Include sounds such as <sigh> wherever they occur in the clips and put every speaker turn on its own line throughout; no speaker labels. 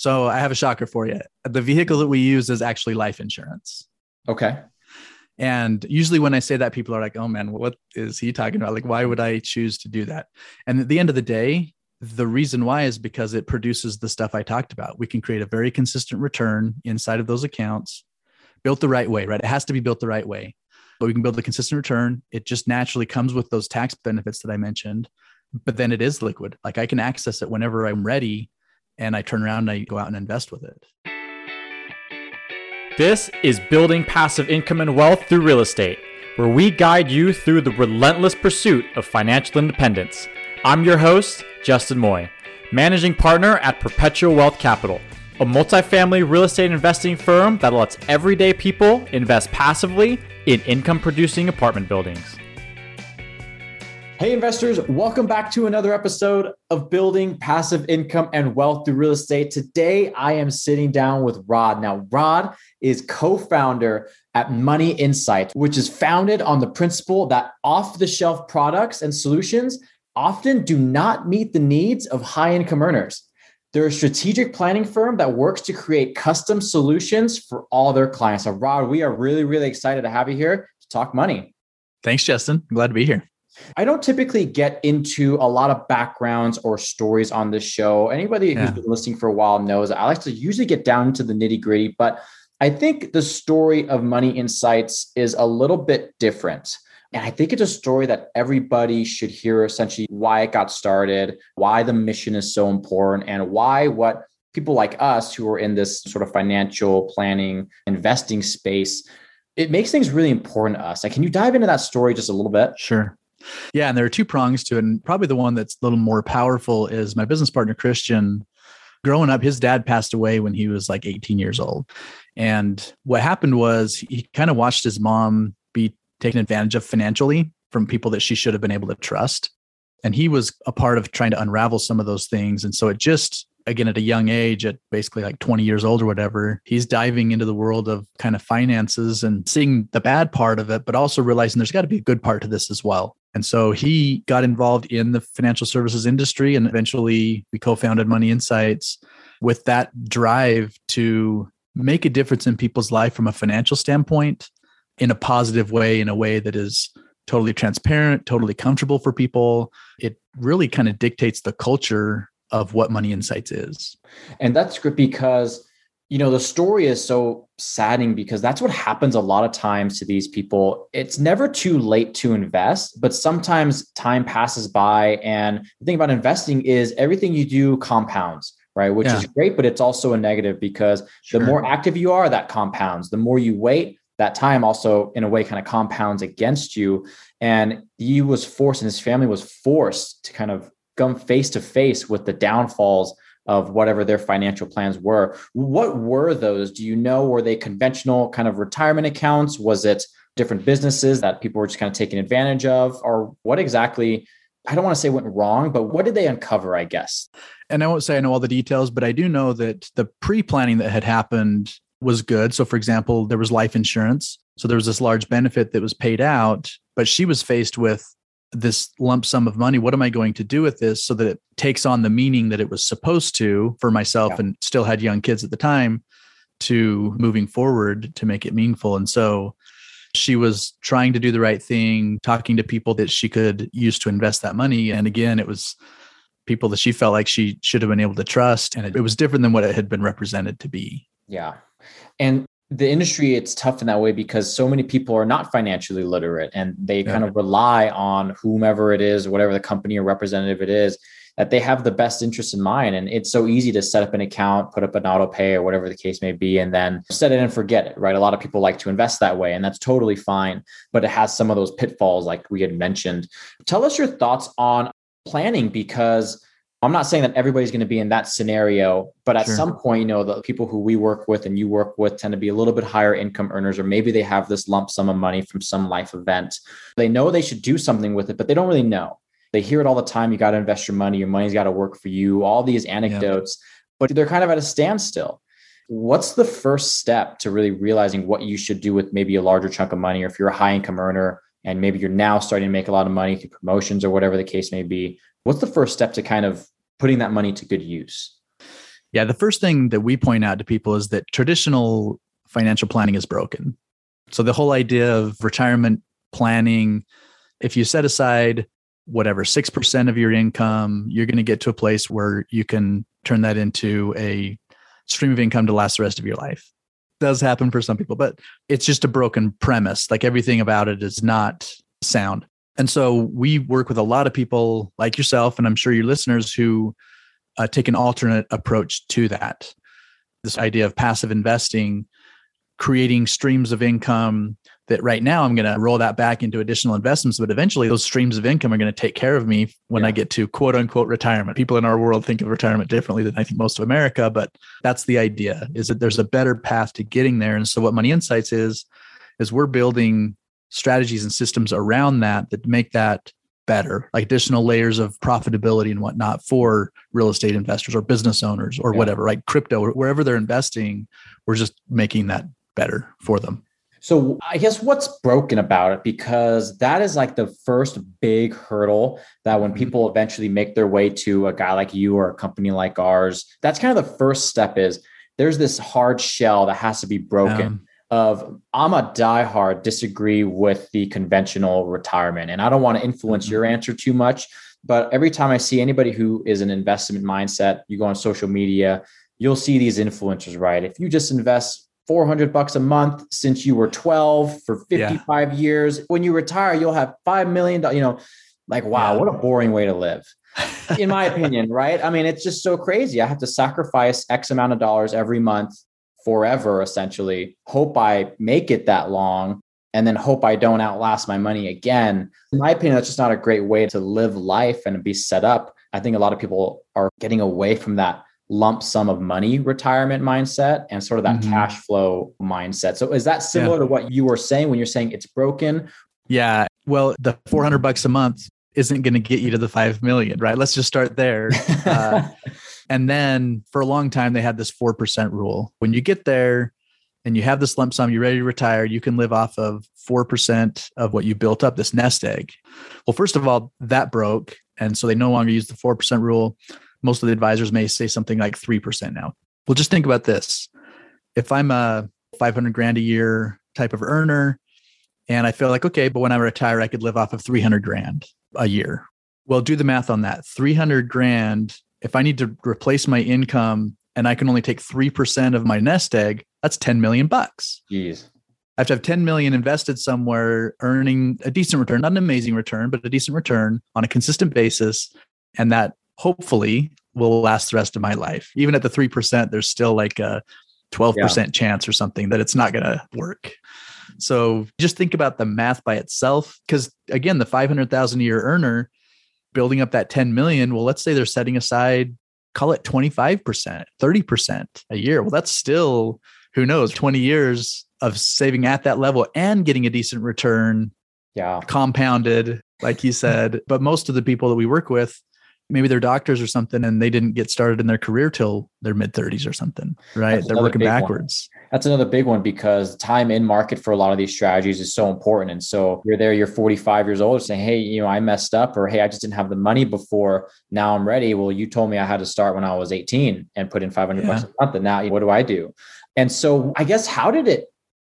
So I have a shocker for you. The vehicle that we use is actually life insurance.
Okay.
And usually when I say that, people are like, oh man, what is he talking about? Like, why would I choose to do that? And at the end of the day, the reason why is because it produces the stuff I talked about. We can create a very consistent return inside of those accounts, built the right way, right? It has to be built the right way, but we can build a consistent return. It just naturally comes with those tax benefits that I mentioned, but then it is liquid. Like I can access it whenever I'm ready and I turn around and I go out and invest with it.
This is Building Passive Income and Wealth Through Real Estate, where we guide you through the relentless pursuit of financial independence. I'm your host, Justin Moy, managing partner at Perpetual Wealth Capital, a multifamily real estate investing firm that lets everyday people invest passively in income producing apartment buildings.
Hey, investors, welcome back to another episode of Building Passive Income and Wealth Through Real Estate. Today, I am sitting down with Rod. Now, Rod is co founder at Money Insight, which is founded on the principle that off the shelf products and solutions often do not meet the needs of high income earners. They're a strategic planning firm that works to create custom solutions for all their clients. So, Rod, we are really, really excited to have you here to talk money.
Thanks, Justin. Glad to be here.
I don't typically get into a lot of backgrounds or stories on this show. Anybody yeah. who's been listening for a while knows I like to usually get down to the nitty gritty, but I think the story of Money Insights is a little bit different. And I think it's a story that everybody should hear essentially why it got started, why the mission is so important, and why what people like us who are in this sort of financial planning, investing space, it makes things really important to us. Like, can you dive into that story just a little bit?
Sure. Yeah, and there are two prongs to it. And probably the one that's a little more powerful is my business partner, Christian. Growing up, his dad passed away when he was like 18 years old. And what happened was he kind of watched his mom be taken advantage of financially from people that she should have been able to trust. And he was a part of trying to unravel some of those things. And so it just, again, at a young age, at basically like 20 years old or whatever, he's diving into the world of kind of finances and seeing the bad part of it, but also realizing there's got to be a good part to this as well. And so he got involved in the financial services industry and eventually we co founded Money Insights with that drive to make a difference in people's life from a financial standpoint in a positive way, in a way that is totally transparent, totally comfortable for people. It really kind of dictates the culture of what Money Insights is.
And that's because you know the story is so saddening because that's what happens a lot of times to these people it's never too late to invest but sometimes time passes by and the thing about investing is everything you do compounds right which yeah. is great but it's also a negative because sure. the more active you are that compounds the more you wait that time also in a way kind of compounds against you and he was forced and his family was forced to kind of come face to face with the downfalls of whatever their financial plans were. What were those? Do you know? Were they conventional kind of retirement accounts? Was it different businesses that people were just kind of taking advantage of? Or what exactly? I don't want to say went wrong, but what did they uncover, I guess?
And I won't say I know all the details, but I do know that the pre planning that had happened was good. So, for example, there was life insurance. So, there was this large benefit that was paid out, but she was faced with this lump sum of money what am i going to do with this so that it takes on the meaning that it was supposed to for myself yeah. and still had young kids at the time to moving forward to make it meaningful. And so she was trying to do the right thing talking to people that she could use to invest that money. And again it was people that she felt like she should have been able to trust. And it, it was different than what it had been represented to be.
Yeah. And the industry it's tough in that way because so many people are not financially literate and they yeah. kind of rely on whomever it is whatever the company or representative it is that they have the best interest in mind. And it's so easy to set up an account put up an auto pay or whatever the case may be and then set it and forget it right? A lot of people like to invest that way and that's totally fine but it has some of those pitfalls like we had mentioned. Tell us your thoughts on planning because I'm not saying that everybody's going to be in that scenario, but at sure. some point, you know, the people who we work with and you work with tend to be a little bit higher income earners, or maybe they have this lump sum of money from some life event. They know they should do something with it, but they don't really know. They hear it all the time. You got to invest your money. Your money's got to work for you. All these anecdotes, yeah. but they're kind of at a standstill. What's the first step to really realizing what you should do with maybe a larger chunk of money, or if you're a high income earner and maybe you're now starting to make a lot of money through promotions or whatever the case may be? what's the first step to kind of putting that money to good use?
Yeah, the first thing that we point out to people is that traditional financial planning is broken. So the whole idea of retirement planning, if you set aside whatever 6% of your income, you're going to get to a place where you can turn that into a stream of income to last the rest of your life. Does happen for some people, but it's just a broken premise. Like everything about it is not sound. And so we work with a lot of people like yourself, and I'm sure your listeners who uh, take an alternate approach to that. This idea of passive investing, creating streams of income that right now I'm going to roll that back into additional investments, but eventually those streams of income are going to take care of me when yeah. I get to quote unquote retirement. People in our world think of retirement differently than I think most of America, but that's the idea is that there's a better path to getting there. And so what Money Insights is, is we're building strategies and systems around that that make that better, like additional layers of profitability and whatnot for real estate investors or business owners or yeah. whatever, right? Crypto, wherever they're investing, we're just making that better for them.
So I guess what's broken about it because that is like the first big hurdle that when mm-hmm. people eventually make their way to a guy like you or a company like ours, that's kind of the first step is there's this hard shell that has to be broken. Um, of I'm a diehard disagree with the conventional retirement. And I don't want to influence mm-hmm. your answer too much, but every time I see anybody who is an investment mindset, you go on social media, you'll see these influencers, right? If you just invest 400 bucks a month since you were 12 for 55 yeah. years. When you retire, you'll have $5 million. You know, like, wow, yeah. what a boring way to live, in my <laughs> opinion, right? I mean, it's just so crazy. I have to sacrifice X amount of dollars every month forever, essentially. Hope I make it that long and then hope I don't outlast my money again. In my opinion, that's just not a great way to live life and be set up. I think a lot of people are getting away from that lump sum of money retirement mindset and sort of that mm-hmm. cash flow mindset. So is that similar yeah. to what you were saying when you're saying it's broken?
Yeah. Well, the 400 bucks a month isn't going to get you to the 5 million, right? Let's just start there. Uh, <laughs> and then for a long time, they had this 4% rule. When you get there and you have this lump sum, you're ready to retire, you can live off of 4% of what you built up, this nest egg. Well, first of all, that broke. And so they no longer use the 4% rule most of the advisors may say something like 3% now. Well, just think about this. If I'm a 500 grand a year type of earner, and I feel like, okay, but when I retire, I could live off of 300 grand a year. Well, do the math on that. 300 grand, if I need to replace my income and I can only take 3% of my nest egg, that's 10 million bucks.
Jeez.
I have to have 10 million invested somewhere, earning a decent return, not an amazing return, but a decent return on a consistent basis. And that hopefully will last the rest of my life. Even at the 3%, there's still like a 12% yeah. chance or something that it's not going to work. So just think about the math by itself. Because again, the 500,000 a year earner building up that 10 million, well, let's say they're setting aside, call it 25%, 30% a year. Well, that's still, who knows, 20 years of saving at that level and getting a decent return.
Yeah.
Compounded, like you said. but most of the people that we work with, maybe they're doctors or something and they didn't get started in their career till their mid 30s or something right That's they're working backwards
one. That's another big one because time in market for a lot of these strategies is so important. And so you're there, you're 45 years old, saying, Hey, you know, I messed up, or Hey, I just didn't have the money before. Now I'm ready. Well, you told me I had to start when I was 18 and put in 500 yeah. bucks a month. And now what do I do? And so I guess how did it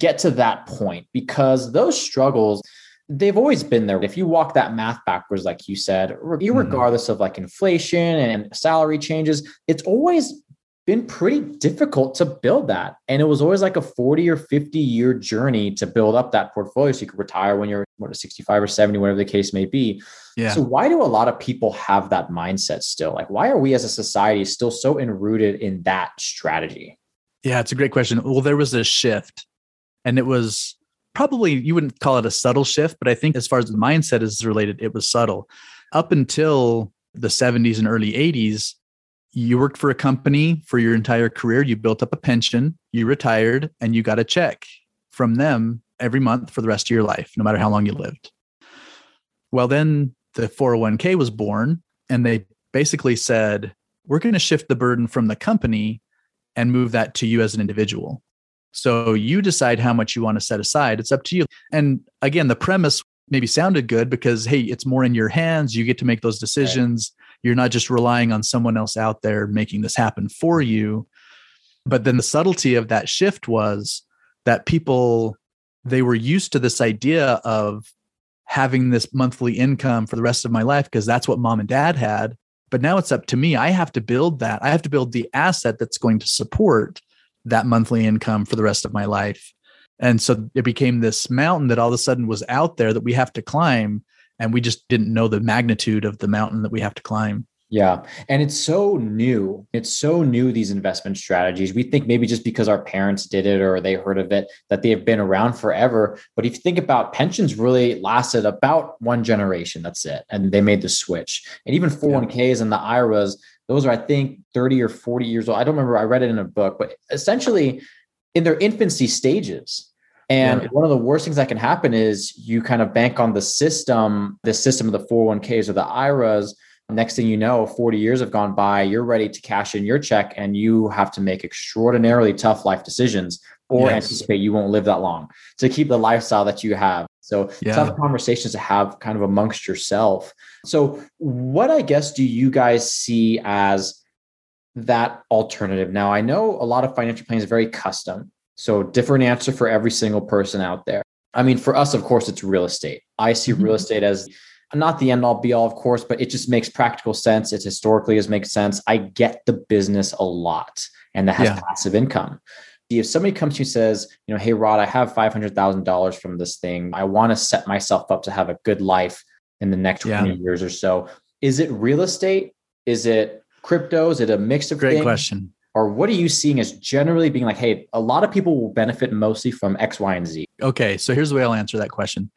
get to that point? Because those struggles, they've always been there. If you walk that math backwards, like you said, regardless mm-hmm. of like inflation and salary changes, it's always been pretty difficult to build that. And it was always like a 40 or 50 year journey to build up that portfolio so you could retire when you're what 65 or 70, whatever the case may be. Yeah. So why do a lot of people have that mindset still? Like why are we as a society still so enrooted in that strategy?
Yeah, it's a great question. Well, there was a shift and it was probably you wouldn't call it a subtle shift, but I think as far as the mindset is related, it was subtle. Up until the 70s and early 80s, you worked for a company for your entire career, you built up a pension, you retired, and you got a check from them every month for the rest of your life, no matter how long you lived. Well, then the 401k was born, and they basically said, We're going to shift the burden from the company and move that to you as an individual. So you decide how much you want to set aside. It's up to you. And again, the premise maybe sounded good because, hey, it's more in your hands. You get to make those decisions. Right. You're not just relying on someone else out there making this happen for you. But then the subtlety of that shift was that people they were used to this idea of having this monthly income for the rest of my life because that's what mom and dad had. But now it's up to me. I have to build that. I have to build the asset that's going to support that monthly income for the rest of my life. And so it became this mountain that all of a sudden was out there that we have to climb. And we just didn't know the magnitude of the mountain that we have to climb.
Yeah. And it's so new. It's so new, these investment strategies. We think maybe just because our parents did it or they heard of it, that they have been around forever. But if you think about pensions, really lasted about one generation. That's it. And they made the switch. And even 401ks and the IRAs, those are, I think, 30 or 40 years old. I don't remember. I read it in a book, but essentially in their infancy stages. And yeah. one of the worst things that can happen is you kind of bank on the system, the system of the 401ks or the IRAs Next thing you know, 40 years have gone by, you're ready to cash in your check and you have to make extraordinarily tough life decisions or yes. anticipate you won't live that long to keep the lifestyle that you have. So yeah. tough conversations to have kind of amongst yourself. So what I guess do you guys see as that alternative? Now I know a lot of financial plans are very custom. So different answer for every single person out there. I mean, for us, of course, it's real estate. I see mm-hmm. real estate as not the end all be all, of course, but it just makes practical sense. It historically has made sense. I get the business a lot and that has yeah. passive income. If somebody comes to you and says, you know, hey, Rod, I have $500,000 from this thing. I want to set myself up to have a good life in the next 20 yeah. years or so. Is it real estate? Is it crypto? Is it a mix of
Great
things?
question.
Or what are you seeing as generally being like, hey, a lot of people will benefit mostly from X, Y, and Z?
Okay. So here's the way I'll answer that question.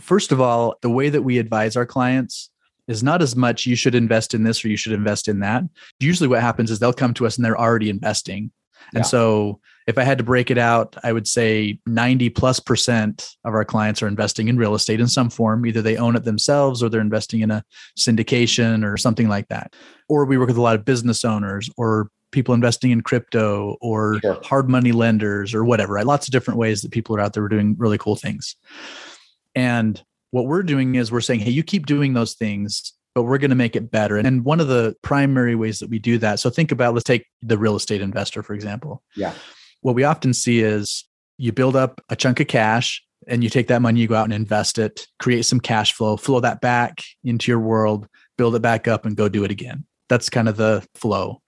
First of all, the way that we advise our clients is not as much you should invest in this or you should invest in that. Usually, what happens is they'll come to us and they're already investing. And yeah. so, if I had to break it out, I would say 90 plus percent of our clients are investing in real estate in some form. Either they own it themselves or they're investing in a syndication or something like that. Or we work with a lot of business owners or people investing in crypto or sure. hard money lenders or whatever, right? Lots of different ways that people are out there doing really cool things. And what we're doing is we're saying, hey, you keep doing those things, but we're going to make it better. And one of the primary ways that we do that, so think about, let's take the real estate investor, for example.
Yeah.
What we often see is you build up a chunk of cash and you take that money, you go out and invest it, create some cash flow, flow that back into your world, build it back up, and go do it again. That's kind of the flow.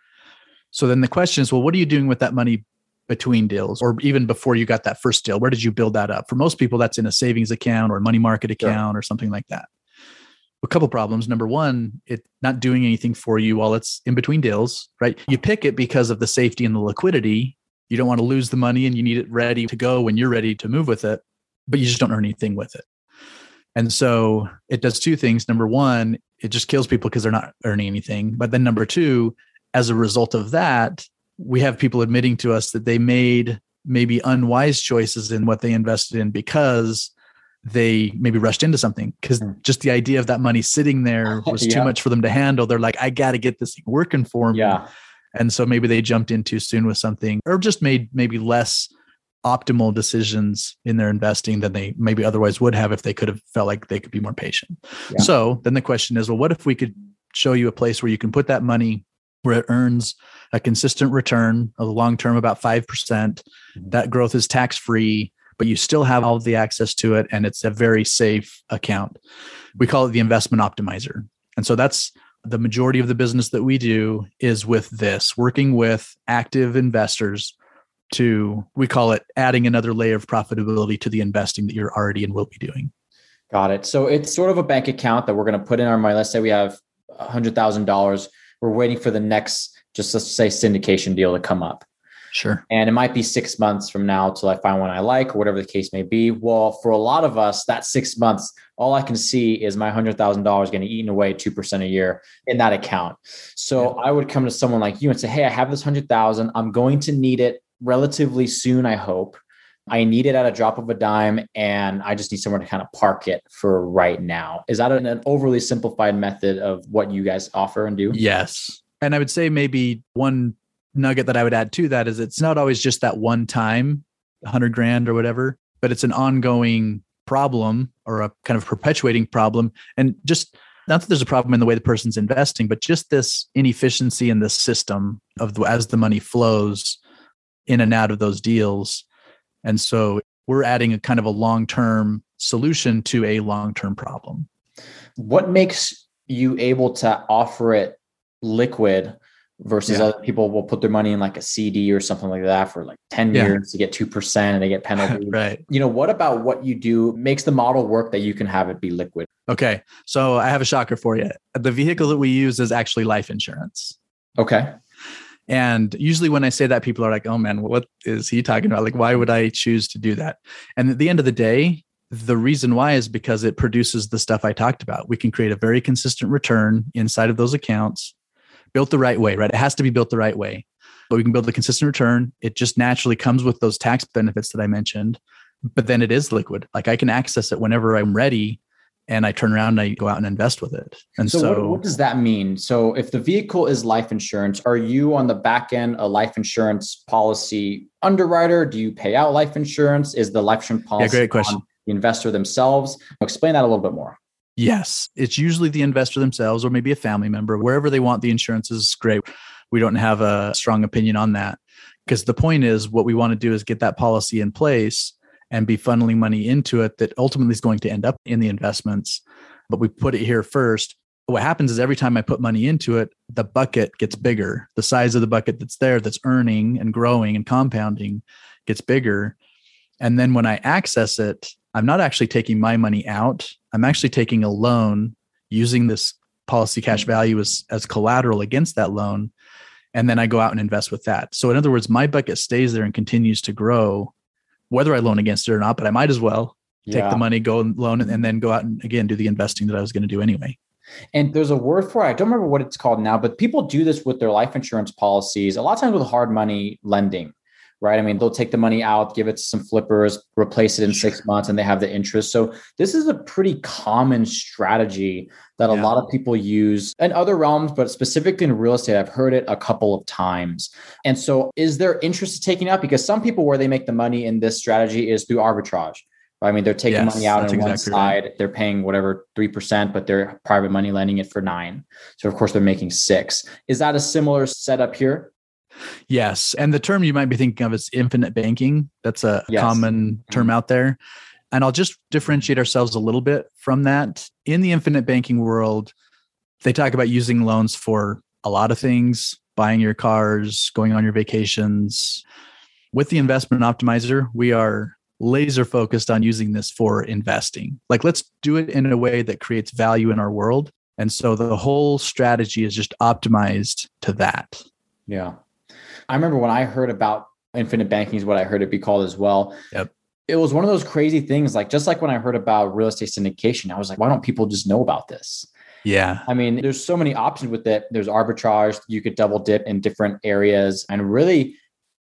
So then the question is, well, what are you doing with that money between deals or even before you got that first deal? Where did you build that up? For most people, that's in a savings account or money market account sure. or something like that. A couple problems. Number one, it not doing anything for you while it's in between deals, right? You pick it because of the safety and the liquidity. You don't want to lose the money and you need it ready to go when you're ready to move with it, but you just don't earn anything with it. And so it does two things. Number one, it just kills people because they're not earning anything. But then number two, as a result of that, we have people admitting to us that they made maybe unwise choices in what they invested in because they maybe rushed into something because hmm. just the idea of that money sitting there <laughs> was yeah. too much for them to handle. They're like, I got to get this working for me.
Yeah.
And so maybe they jumped in too soon with something or just made maybe less optimal decisions in their investing than they maybe otherwise would have if they could have felt like they could be more patient. Yeah. So then the question is, well, what if we could show you a place where you can put that money where it earns a consistent return of the long term about 5%. Mm-hmm. That growth is tax free, but you still have all the access to it and it's a very safe account. We call it the investment optimizer. And so that's the majority of the business that we do is with this, working with active investors to we call it adding another layer of profitability to the investing that you're already and will be doing.
Got it. So it's sort of a bank account that we're going to put in our money. Let's say we have $100,000 we're waiting for the next, just let's say, syndication deal to come up.
Sure.
And it might be six months from now till I find one I like or whatever the case may be. Well, for a lot of us, that six months, all I can see is my hundred thousand dollars getting eaten away two percent a year in that account. So yeah. I would come to someone like you and say, Hey, I have this hundred thousand. I'm going to need it relatively soon, I hope. I need it at a drop of a dime and I just need somewhere to kind of park it for right now. Is that an, an overly simplified method of what you guys offer and do?
Yes. And I would say maybe one nugget that I would add to that is it's not always just that one time, 100 grand or whatever, but it's an ongoing problem or a kind of perpetuating problem. And just not that there's a problem in the way the person's investing, but just this inefficiency in the system of the, as the money flows in and out of those deals. And so we're adding a kind of a long term solution to a long term problem.
What makes you able to offer it liquid versus yeah. other people will put their money in like a CD or something like that for like 10 yeah. years to get 2% and they get penalty. <laughs>
right.
You know, what about what you do makes the model work that you can have it be liquid?
Okay. So I have a shocker for you. The vehicle that we use is actually life insurance.
Okay.
And usually when I say that, people are like, oh man, what is he talking about? Like, why would I choose to do that? And at the end of the day, the reason why is because it produces the stuff I talked about. We can create a very consistent return inside of those accounts built the right way, right? It has to be built the right way, but we can build a consistent return. It just naturally comes with those tax benefits that I mentioned, but then it is liquid. Like I can access it whenever I'm ready and I turn around and I go out and invest with it. And so,
so what, what, does that mean? So if the vehicle is life insurance, are you on the back end a life insurance policy underwriter? Do you pay out life insurance? Is the life insurance policy
yeah, great question.
the investor themselves? Explain that a little bit more.
Yes, it's usually the investor themselves or maybe a family member. Wherever they want the insurance is great. We don't have a strong opinion on that because the point is what we want to do is get that policy in place and be funneling money into it that ultimately is going to end up in the investments. But we put it here first. What happens is every time I put money into it, the bucket gets bigger. The size of the bucket that's there, that's earning and growing and compounding, gets bigger. And then when I access it, I'm not actually taking my money out. I'm actually taking a loan using this policy cash mm-hmm. value as, as collateral against that loan. And then I go out and invest with that. So, in other words, my bucket stays there and continues to grow, whether I loan against it or not, but I might as well take yeah. the money, go and loan and then go out and again do the investing that I was going to do anyway.
And there's a word for it. I don't remember what it's called now, but people do this with their life insurance policies, a lot of times with hard money lending right? I mean, they'll take the money out, give it to some flippers, replace it in six months, and they have the interest. So this is a pretty common strategy that a lot of people use in other realms, but specifically in real estate, I've heard it a couple of times. And so is there interest in taking out? Because some people where they make the money in this strategy is through arbitrage. I mean, they're taking yes, money out on exactly one side, right. they're paying whatever 3%, but they're private money lending it for nine. So of course they're making six. Is that a similar setup here?
Yes. And the term you might be thinking of is infinite banking. That's a yes. common term mm-hmm. out there. And I'll just differentiate ourselves a little bit from that. In the infinite banking world, they talk about using loans for a lot of things buying your cars, going on your vacations. With the investment optimizer, we are laser focused on using this for investing. Like, let's do it in a way that creates value in our world. And so the whole strategy is just optimized to that.
Yeah. I remember when I heard about infinite banking is what I heard it be called as well.
Yep.
It was one of those crazy things. Like just like when I heard about real estate syndication, I was like, why don't people just know about this?
Yeah.
I mean, there's so many options with it. There's arbitrage. You could double dip in different areas and really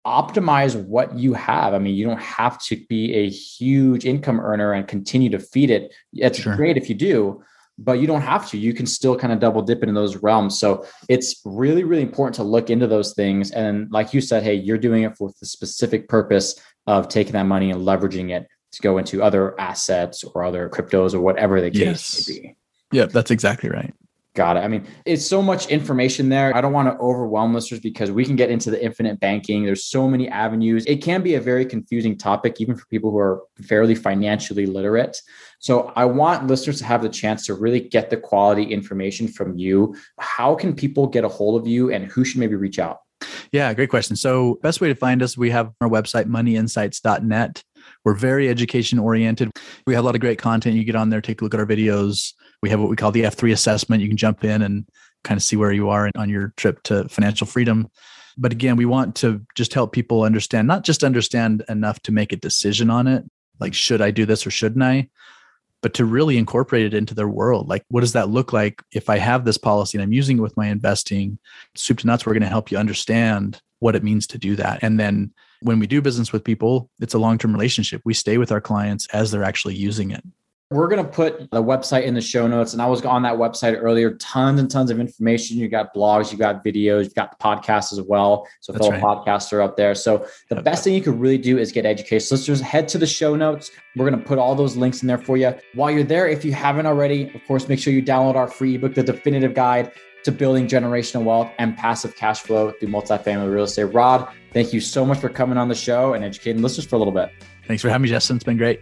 optimize what you have. I mean, you don't have to be a huge income earner and continue to feed it. It's sure. great if you do, but you don't have to. You can still kind of double dip into those realms. So it's really, really important to look into those things. And like you said, hey, you're doing it for the specific purpose of taking that money and leveraging it to go into other assets or other cryptos or whatever the case yes. may be.
Yeah, that's exactly right.
Got it. I mean, it's so much information there. I don't want to overwhelm listeners because we can get into the infinite banking. There's so many avenues. It can be a very confusing topic, even for people who are fairly financially literate. So I want listeners to have the chance to really get the quality information from you. How can people get a hold of you and who should maybe reach out?
Yeah, great question. So, best way to find us, we have our website, moneyinsights.net. We're very education oriented. We have a lot of great content. You get on there, take a look at our videos. We have what we call the F3 assessment. You can jump in and kind of see where you are on your trip to financial freedom. But again, we want to just help people understand, not just understand enough to make a decision on it, like, should I do this or shouldn't I? But to really incorporate it into their world. Like, what does that look like if I have this policy and I'm using it with my investing? Soup to nuts, we're going to help you understand what it means to do that. And then when we do business with people, it's a long term relationship. We stay with our clients as they're actually using it.
We're going to put the website in the show notes. And I was on that website earlier, tons and tons of information. You got blogs, you got videos, you've got the podcast as well. So, That's fellow right. podcaster up there. So, the yep. best thing you could really do is get educated. So, listeners, head to the show notes. We're going to put all those links in there for you. While you're there, if you haven't already, of course, make sure you download our free ebook, The Definitive Guide to Building Generational Wealth and Passive Cash Flow through Multifamily Real Estate. Rod, thank you so much for coming on the show and educating listeners for a little bit.
Thanks for having me, Justin. It's been great.